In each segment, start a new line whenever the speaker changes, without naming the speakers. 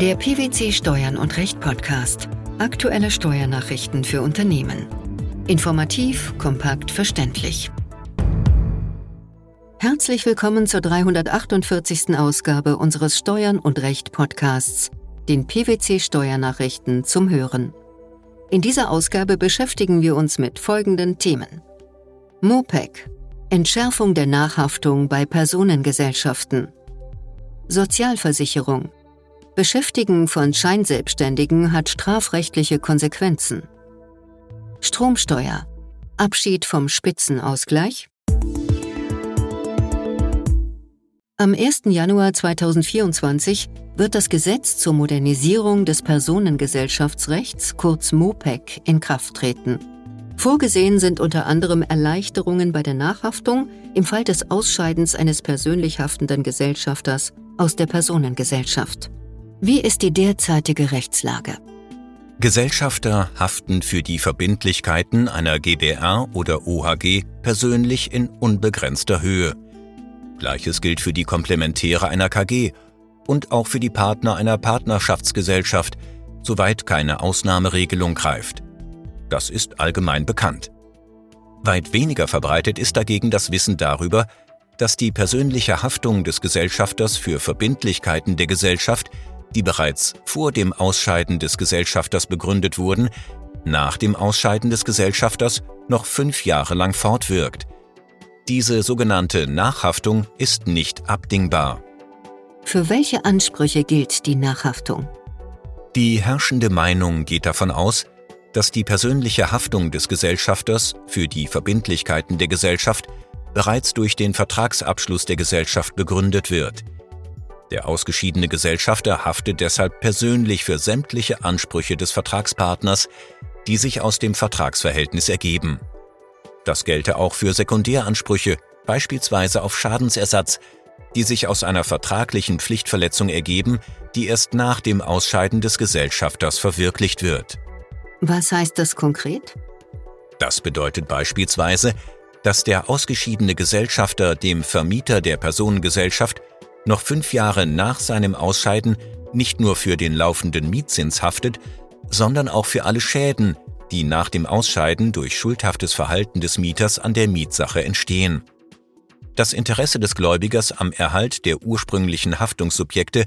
Der PwC Steuern und Recht Podcast. Aktuelle Steuernachrichten für Unternehmen. Informativ, kompakt, verständlich. Herzlich willkommen zur 348. Ausgabe unseres Steuern und Recht Podcasts, den PwC Steuernachrichten zum Hören. In dieser Ausgabe beschäftigen wir uns mit folgenden Themen. MOPEC Entschärfung der Nachhaftung bei Personengesellschaften Sozialversicherung Beschäftigen von Scheinselbstständigen hat strafrechtliche Konsequenzen. Stromsteuer. Abschied vom Spitzenausgleich. Am 1. Januar 2024 wird das Gesetz zur Modernisierung des Personengesellschaftsrechts, kurz MOPEC, in Kraft treten. Vorgesehen sind unter anderem Erleichterungen bei der Nachhaftung im Fall des Ausscheidens eines persönlich haftenden Gesellschafters aus der Personengesellschaft. Wie ist die derzeitige Rechtslage?
Gesellschafter haften für die Verbindlichkeiten einer GbR oder OHG persönlich in unbegrenzter Höhe. Gleiches gilt für die Komplementäre einer KG und auch für die Partner einer Partnerschaftsgesellschaft, soweit keine Ausnahmeregelung greift. Das ist allgemein bekannt. Weit weniger verbreitet ist dagegen das Wissen darüber, dass die persönliche Haftung des Gesellschafters für Verbindlichkeiten der Gesellschaft die bereits vor dem Ausscheiden des Gesellschafters begründet wurden, nach dem Ausscheiden des Gesellschafters noch fünf Jahre lang fortwirkt. Diese sogenannte Nachhaftung ist nicht abdingbar.
Für welche Ansprüche gilt die Nachhaftung?
Die herrschende Meinung geht davon aus, dass die persönliche Haftung des Gesellschafters für die Verbindlichkeiten der Gesellschaft bereits durch den Vertragsabschluss der Gesellschaft begründet wird – der ausgeschiedene Gesellschafter haftet deshalb persönlich für sämtliche Ansprüche des Vertragspartners, die sich aus dem Vertragsverhältnis ergeben. Das gelte auch für Sekundäransprüche, beispielsweise auf Schadensersatz, die sich aus einer vertraglichen Pflichtverletzung ergeben, die erst nach dem Ausscheiden des Gesellschafters verwirklicht wird.
Was heißt das konkret?
Das bedeutet beispielsweise, dass der ausgeschiedene Gesellschafter dem Vermieter der Personengesellschaft noch fünf Jahre nach seinem Ausscheiden nicht nur für den laufenden Mietzins haftet, sondern auch für alle Schäden, die nach dem Ausscheiden durch schuldhaftes Verhalten des Mieters an der Mietsache entstehen. Das Interesse des Gläubigers am Erhalt der ursprünglichen Haftungssubjekte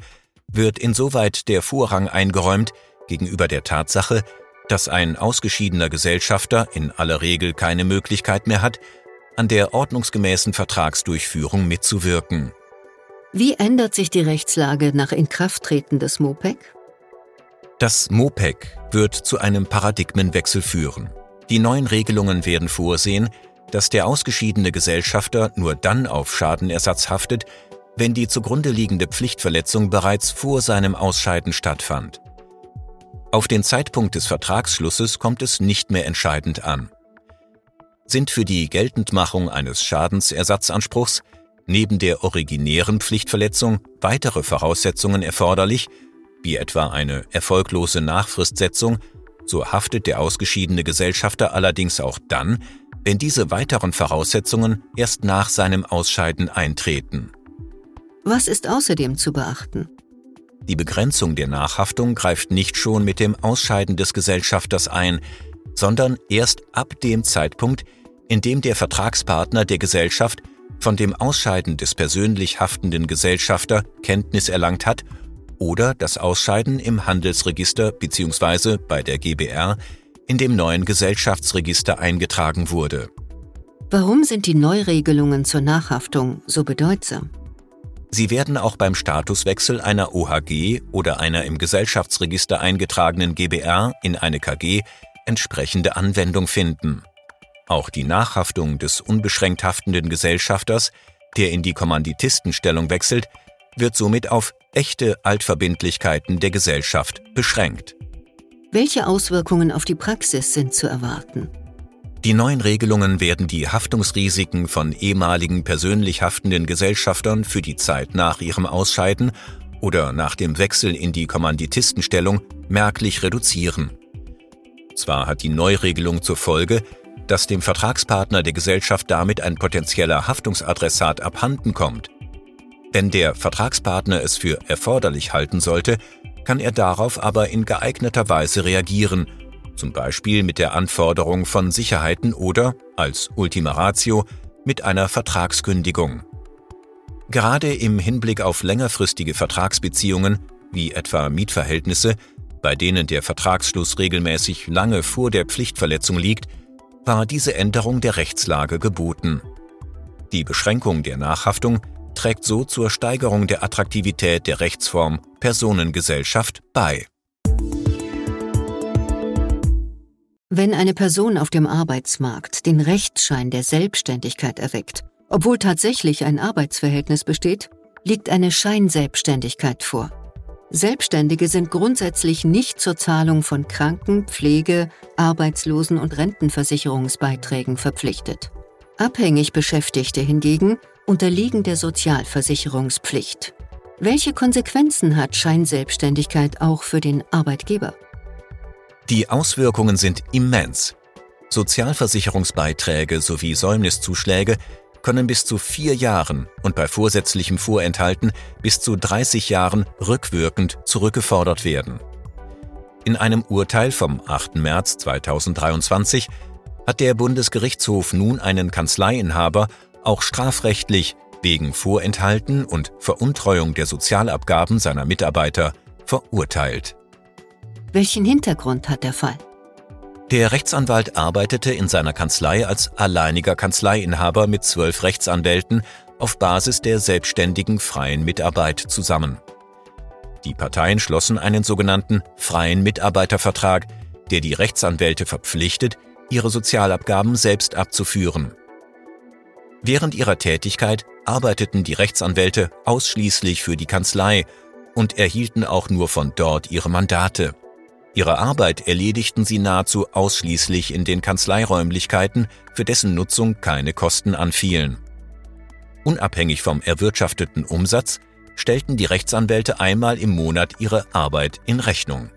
wird insoweit der Vorrang eingeräumt gegenüber der Tatsache, dass ein ausgeschiedener Gesellschafter in aller Regel keine Möglichkeit mehr hat, an der ordnungsgemäßen Vertragsdurchführung mitzuwirken.
Wie ändert sich die Rechtslage nach Inkrafttreten des MOPEC?
Das MOPEC wird zu einem Paradigmenwechsel führen. Die neuen Regelungen werden vorsehen, dass der ausgeschiedene Gesellschafter nur dann auf Schadenersatz haftet, wenn die zugrunde liegende Pflichtverletzung bereits vor seinem Ausscheiden stattfand. Auf den Zeitpunkt des Vertragsschlusses kommt es nicht mehr entscheidend an. Sind für die Geltendmachung eines Schadensersatzanspruchs neben der originären Pflichtverletzung weitere Voraussetzungen erforderlich, wie etwa eine erfolglose Nachfristsetzung, so haftet der ausgeschiedene Gesellschafter allerdings auch dann, wenn diese weiteren Voraussetzungen erst nach seinem Ausscheiden eintreten.
Was ist außerdem zu beachten?
Die Begrenzung der Nachhaftung greift nicht schon mit dem Ausscheiden des Gesellschafters ein, sondern erst ab dem Zeitpunkt, in dem der Vertragspartner der Gesellschaft von dem Ausscheiden des persönlich haftenden Gesellschafter Kenntnis erlangt hat oder das Ausscheiden im Handelsregister bzw. bei der GBR in dem neuen Gesellschaftsregister eingetragen wurde.
Warum sind die Neuregelungen zur Nachhaftung so bedeutsam?
Sie werden auch beim Statuswechsel einer OHG oder einer im Gesellschaftsregister eingetragenen GBR in eine KG entsprechende Anwendung finden. Auch die Nachhaftung des unbeschränkt haftenden Gesellschafters, der in die Kommanditistenstellung wechselt, wird somit auf echte Altverbindlichkeiten der Gesellschaft beschränkt.
Welche Auswirkungen auf die Praxis sind zu erwarten?
Die neuen Regelungen werden die Haftungsrisiken von ehemaligen persönlich haftenden Gesellschaftern für die Zeit nach ihrem Ausscheiden oder nach dem Wechsel in die Kommanditistenstellung merklich reduzieren. Zwar hat die Neuregelung zur Folge, dass dem Vertragspartner der Gesellschaft damit ein potenzieller Haftungsadressat abhanden kommt. Wenn der Vertragspartner es für erforderlich halten sollte, kann er darauf aber in geeigneter Weise reagieren, zum Beispiel mit der Anforderung von Sicherheiten oder, als Ultima Ratio, mit einer Vertragskündigung. Gerade im Hinblick auf längerfristige Vertragsbeziehungen, wie etwa Mietverhältnisse, bei denen der Vertragsschluss regelmäßig lange vor der Pflichtverletzung liegt, war diese Änderung der Rechtslage geboten. Die Beschränkung der Nachhaftung trägt so zur Steigerung der Attraktivität der Rechtsform Personengesellschaft bei.
Wenn eine Person auf dem Arbeitsmarkt den Rechtsschein der Selbstständigkeit erweckt, obwohl tatsächlich ein Arbeitsverhältnis besteht, liegt eine Scheinselbstständigkeit vor. Selbstständige sind grundsätzlich nicht zur Zahlung von Kranken-, Pflege-, Arbeitslosen- und Rentenversicherungsbeiträgen verpflichtet. Abhängig Beschäftigte hingegen unterliegen der Sozialversicherungspflicht. Welche Konsequenzen hat Scheinselbstständigkeit auch für den Arbeitgeber?
Die Auswirkungen sind immens. Sozialversicherungsbeiträge sowie Säumniszuschläge können bis zu vier Jahren und bei vorsätzlichem Vorenthalten bis zu 30 Jahren rückwirkend zurückgefordert werden. In einem Urteil vom 8. März 2023 hat der Bundesgerichtshof nun einen Kanzleiinhaber auch strafrechtlich wegen Vorenthalten und Veruntreuung der Sozialabgaben seiner Mitarbeiter verurteilt.
Welchen Hintergrund hat der Fall?
Der Rechtsanwalt arbeitete in seiner Kanzlei als alleiniger Kanzleiinhaber mit zwölf Rechtsanwälten auf Basis der selbstständigen freien Mitarbeit zusammen. Die Parteien schlossen einen sogenannten freien Mitarbeitervertrag, der die Rechtsanwälte verpflichtet, ihre Sozialabgaben selbst abzuführen. Während ihrer Tätigkeit arbeiteten die Rechtsanwälte ausschließlich für die Kanzlei und erhielten auch nur von dort ihre Mandate. Ihre Arbeit erledigten sie nahezu ausschließlich in den Kanzleiräumlichkeiten, für dessen Nutzung keine Kosten anfielen. Unabhängig vom erwirtschafteten Umsatz stellten die Rechtsanwälte einmal im Monat ihre Arbeit in Rechnung.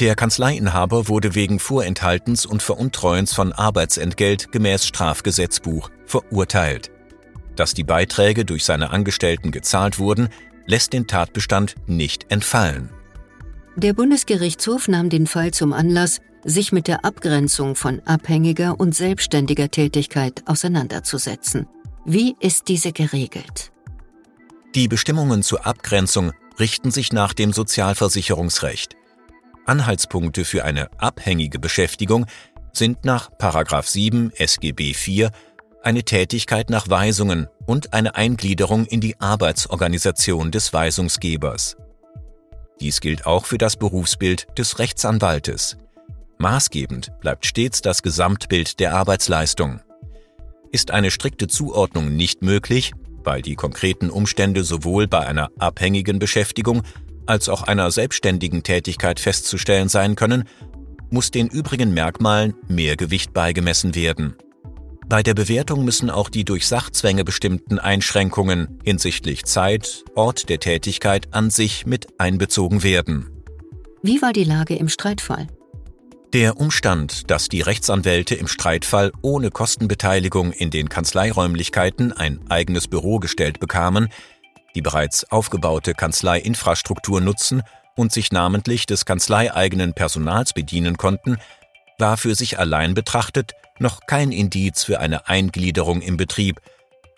Der Kanzleiinhaber wurde wegen Vorenthaltens und Veruntreuens von Arbeitsentgelt gemäß Strafgesetzbuch verurteilt. Dass die Beiträge durch seine Angestellten gezahlt wurden, lässt den Tatbestand nicht entfallen.
Der Bundesgerichtshof nahm den Fall zum Anlass, sich mit der Abgrenzung von abhängiger und selbstständiger Tätigkeit auseinanderzusetzen. Wie ist diese geregelt?
Die Bestimmungen zur Abgrenzung richten sich nach dem Sozialversicherungsrecht. Anhaltspunkte für eine abhängige Beschäftigung sind nach 7 SGB IV eine Tätigkeit nach Weisungen und eine Eingliederung in die Arbeitsorganisation des Weisungsgebers. Dies gilt auch für das Berufsbild des Rechtsanwaltes. Maßgebend bleibt stets das Gesamtbild der Arbeitsleistung. Ist eine strikte Zuordnung nicht möglich, weil die konkreten Umstände sowohl bei einer abhängigen Beschäftigung als auch einer selbstständigen Tätigkeit festzustellen sein können, muss den übrigen Merkmalen mehr Gewicht beigemessen werden. Bei der Bewertung müssen auch die durch Sachzwänge bestimmten Einschränkungen hinsichtlich Zeit, Ort der Tätigkeit an sich mit einbezogen werden.
Wie war die Lage im Streitfall?
Der Umstand, dass die Rechtsanwälte im Streitfall ohne Kostenbeteiligung in den Kanzleiräumlichkeiten ein eigenes Büro gestellt bekamen, die bereits aufgebaute Kanzleiinfrastruktur nutzen und sich namentlich des kanzleieigenen Personals bedienen konnten, war für sich allein betrachtet noch kein Indiz für eine Eingliederung im Betrieb,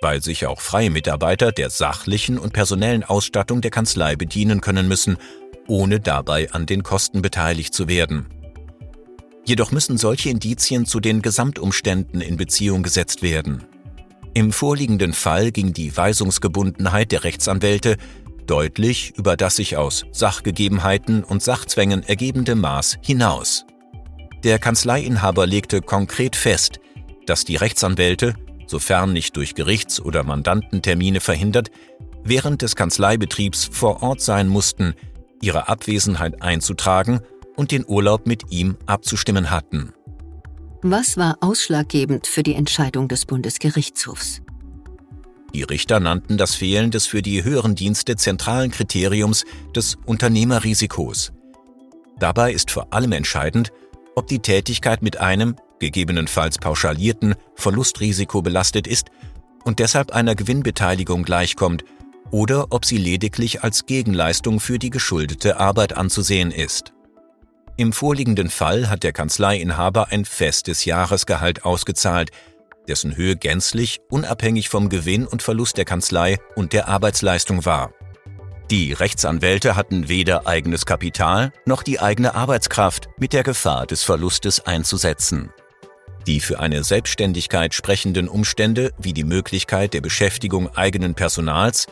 weil sich auch freie Mitarbeiter der sachlichen und personellen Ausstattung der Kanzlei bedienen können müssen, ohne dabei an den Kosten beteiligt zu werden. Jedoch müssen solche Indizien zu den Gesamtumständen in Beziehung gesetzt werden. Im vorliegenden Fall ging die Weisungsgebundenheit der Rechtsanwälte deutlich über das sich aus Sachgegebenheiten und Sachzwängen ergebende Maß hinaus. Der Kanzleiinhaber legte konkret fest, dass die Rechtsanwälte, sofern nicht durch Gerichts- oder Mandantentermine verhindert, während des Kanzleibetriebs vor Ort sein mussten, ihre Abwesenheit einzutragen und den Urlaub mit ihm abzustimmen hatten.
Was war ausschlaggebend für die Entscheidung des Bundesgerichtshofs?
Die Richter nannten das Fehlen des für die höheren Dienste zentralen Kriteriums des Unternehmerrisikos. Dabei ist vor allem entscheidend, ob die Tätigkeit mit einem, gegebenenfalls pauschalierten, Verlustrisiko belastet ist und deshalb einer Gewinnbeteiligung gleichkommt oder ob sie lediglich als Gegenleistung für die geschuldete Arbeit anzusehen ist. Im vorliegenden Fall hat der Kanzleiinhaber ein festes Jahresgehalt ausgezahlt, dessen Höhe gänzlich unabhängig vom Gewinn und Verlust der Kanzlei und der Arbeitsleistung war. Die Rechtsanwälte hatten weder eigenes Kapital noch die eigene Arbeitskraft mit der Gefahr des Verlustes einzusetzen. Die für eine Selbstständigkeit sprechenden Umstände wie die Möglichkeit der Beschäftigung eigenen Personals,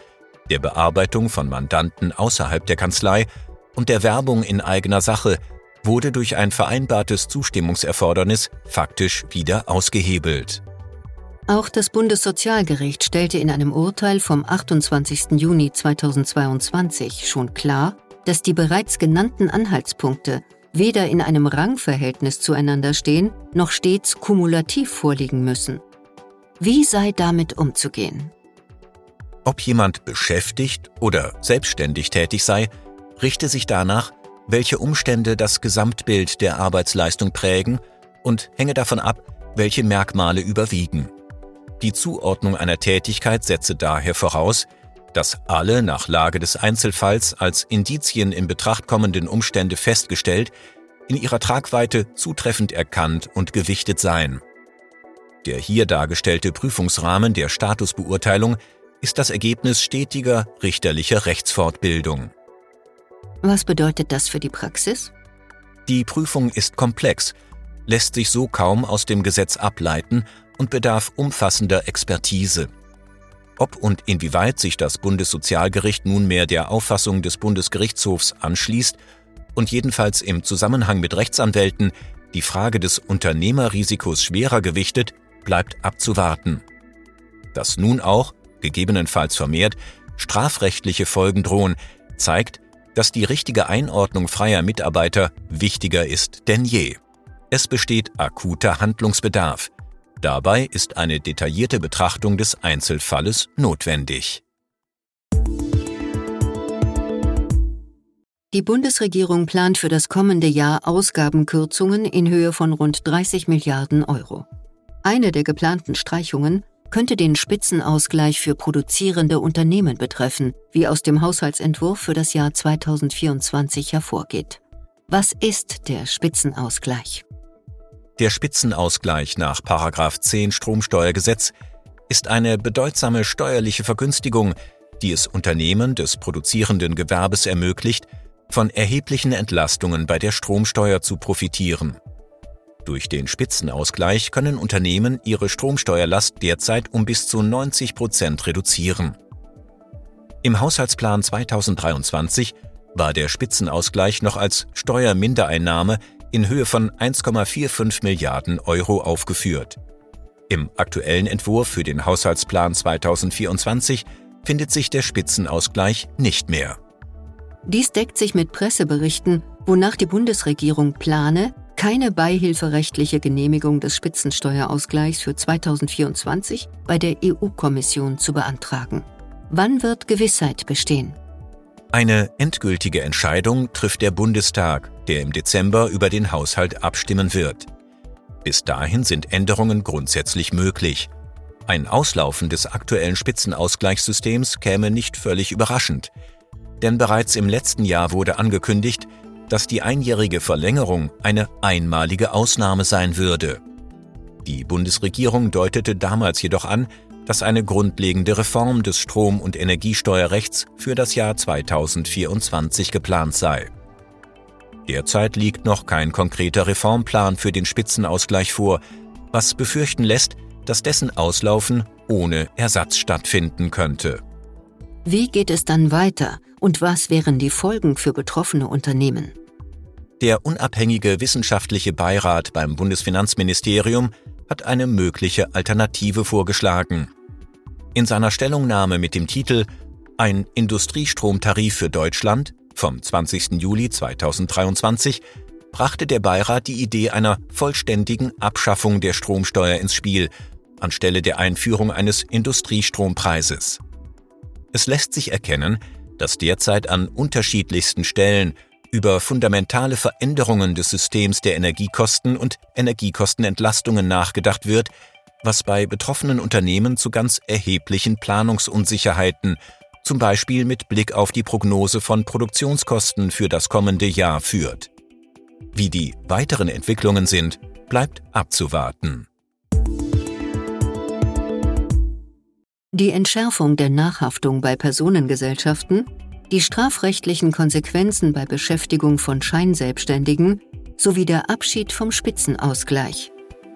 der Bearbeitung von Mandanten außerhalb der Kanzlei und der Werbung in eigener Sache wurde durch ein vereinbartes Zustimmungserfordernis faktisch wieder ausgehebelt.
Auch das Bundessozialgericht stellte in einem Urteil vom 28. Juni 2022 schon klar, dass die bereits genannten Anhaltspunkte weder in einem Rangverhältnis zueinander stehen, noch stets kumulativ vorliegen müssen. Wie sei damit umzugehen?
Ob jemand beschäftigt oder selbstständig tätig sei, richte sich danach, welche Umstände das Gesamtbild der Arbeitsleistung prägen und hänge davon ab, welche Merkmale überwiegen. Die Zuordnung einer Tätigkeit setze daher voraus, dass alle nach Lage des Einzelfalls als Indizien in Betracht kommenden Umstände festgestellt, in ihrer Tragweite zutreffend erkannt und gewichtet seien. Der hier dargestellte Prüfungsrahmen der Statusbeurteilung ist das Ergebnis stetiger richterlicher Rechtsfortbildung.
Was bedeutet das für die Praxis?
Die Prüfung ist komplex, lässt sich so kaum aus dem Gesetz ableiten und bedarf umfassender Expertise. Ob und inwieweit sich das Bundessozialgericht nunmehr der Auffassung des Bundesgerichtshofs anschließt und jedenfalls im Zusammenhang mit Rechtsanwälten die Frage des Unternehmerrisikos schwerer gewichtet, bleibt abzuwarten. Dass nun auch, gegebenenfalls vermehrt, strafrechtliche Folgen drohen, zeigt, dass die richtige Einordnung freier Mitarbeiter wichtiger ist denn je. Es besteht akuter Handlungsbedarf. Dabei ist eine detaillierte Betrachtung des Einzelfalles notwendig.
Die Bundesregierung plant für das kommende Jahr Ausgabenkürzungen in Höhe von rund 30 Milliarden Euro. Eine der geplanten Streichungen könnte den Spitzenausgleich für produzierende Unternehmen betreffen, wie aus dem Haushaltsentwurf für das Jahr 2024 hervorgeht. Was ist der Spitzenausgleich?
Der Spitzenausgleich nach 10 Stromsteuergesetz ist eine bedeutsame steuerliche Vergünstigung, die es Unternehmen des produzierenden Gewerbes ermöglicht, von erheblichen Entlastungen bei der Stromsteuer zu profitieren. Durch den Spitzenausgleich können Unternehmen ihre Stromsteuerlast derzeit um bis zu 90 Prozent reduzieren. Im Haushaltsplan 2023 war der Spitzenausgleich noch als Steuermindereinnahme in Höhe von 1,45 Milliarden Euro aufgeführt. Im aktuellen Entwurf für den Haushaltsplan 2024 findet sich der Spitzenausgleich nicht mehr.
Dies deckt sich mit Presseberichten, wonach die Bundesregierung plane, keine beihilferechtliche Genehmigung des Spitzensteuerausgleichs für 2024 bei der EU-Kommission zu beantragen. Wann wird Gewissheit bestehen?
Eine endgültige Entscheidung trifft der Bundestag, der im Dezember über den Haushalt abstimmen wird. Bis dahin sind Änderungen grundsätzlich möglich. Ein Auslaufen des aktuellen Spitzenausgleichssystems käme nicht völlig überraschend. Denn bereits im letzten Jahr wurde angekündigt, dass die einjährige Verlängerung eine einmalige Ausnahme sein würde. Die Bundesregierung deutete damals jedoch an, dass eine grundlegende Reform des Strom- und Energiesteuerrechts für das Jahr 2024 geplant sei. Derzeit liegt noch kein konkreter Reformplan für den Spitzenausgleich vor, was befürchten lässt, dass dessen Auslaufen ohne Ersatz stattfinden könnte.
Wie geht es dann weiter und was wären die Folgen für betroffene Unternehmen?
Der unabhängige wissenschaftliche Beirat beim Bundesfinanzministerium hat eine mögliche Alternative vorgeschlagen. In seiner Stellungnahme mit dem Titel Ein Industriestromtarif für Deutschland vom 20. Juli 2023 brachte der Beirat die Idee einer vollständigen Abschaffung der Stromsteuer ins Spiel, anstelle der Einführung eines Industriestrompreises. Es lässt sich erkennen, dass derzeit an unterschiedlichsten Stellen über fundamentale Veränderungen des Systems der Energiekosten und Energiekostenentlastungen nachgedacht wird, was bei betroffenen Unternehmen zu ganz erheblichen Planungsunsicherheiten, zum Beispiel mit Blick auf die Prognose von Produktionskosten für das kommende Jahr führt. Wie die weiteren Entwicklungen sind, bleibt abzuwarten.
Die Entschärfung der Nachhaftung bei Personengesellschaften, die strafrechtlichen Konsequenzen bei Beschäftigung von Scheinselbstständigen sowie der Abschied vom Spitzenausgleich.